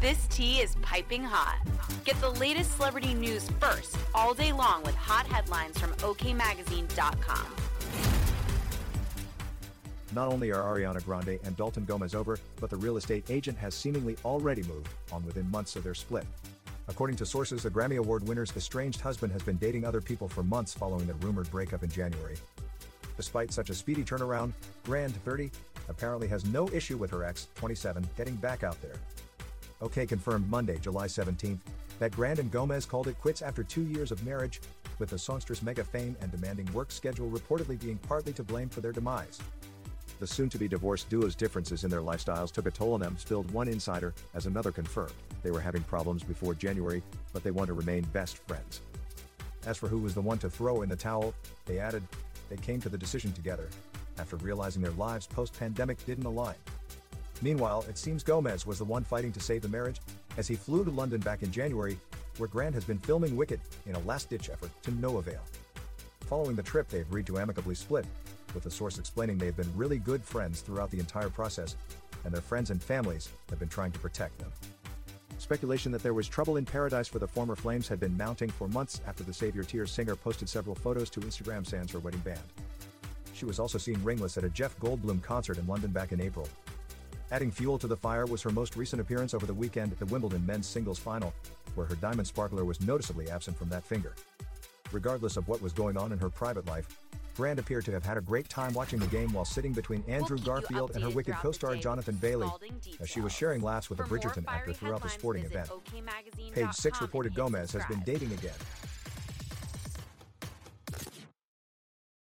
This tea is piping hot. Get the latest celebrity news first all day long with hot headlines from OKMagazine.com. Not only are Ariana Grande and Dalton Gomez over, but the real estate agent has seemingly already moved on within months of their split. According to sources, the Grammy Award winner's estranged husband has been dating other people for months following their rumored breakup in January. Despite such a speedy turnaround, Grande 30 apparently has no issue with her ex, 27, getting back out there. OK confirmed Monday, July 17th, that Grande and Gomez called it quits after two years of marriage, with the songstress mega fame and demanding work schedule reportedly being partly to blame for their demise. The soon-to-be divorced duo's differences in their lifestyles took a toll on them, spilled one insider, as another confirmed. They were having problems before January, but they want to remain best friends. As for who was the one to throw in the towel, they added, they came to the decision together, after realizing their lives post-pandemic didn't align. Meanwhile, it seems Gomez was the one fighting to save the marriage, as he flew to London back in January, where Grande has been filming Wicked in a last-ditch effort to no avail. Following the trip, they agreed to amicably split, with the source explaining they have been really good friends throughout the entire process, and their friends and families have been trying to protect them. Speculation that there was trouble in paradise for the former Flames had been mounting for months after the Save Your Tears singer posted several photos to Instagram sans her wedding band. She was also seen ringless at a Jeff Goldblum concert in London back in April. Adding fuel to the fire was her most recent appearance over the weekend at the Wimbledon men's singles final, where her diamond sparkler was noticeably absent from that finger. Regardless of what was going on in her private life, Grande appeared to have had a great time watching the game while sitting between Andrew We'll Garfield and her Wicked co-star Jonathan Bailey, as she was sharing laughs with a For more Bridgerton actor throughout the sporting event. Page 6 reported Gomez has been dating again.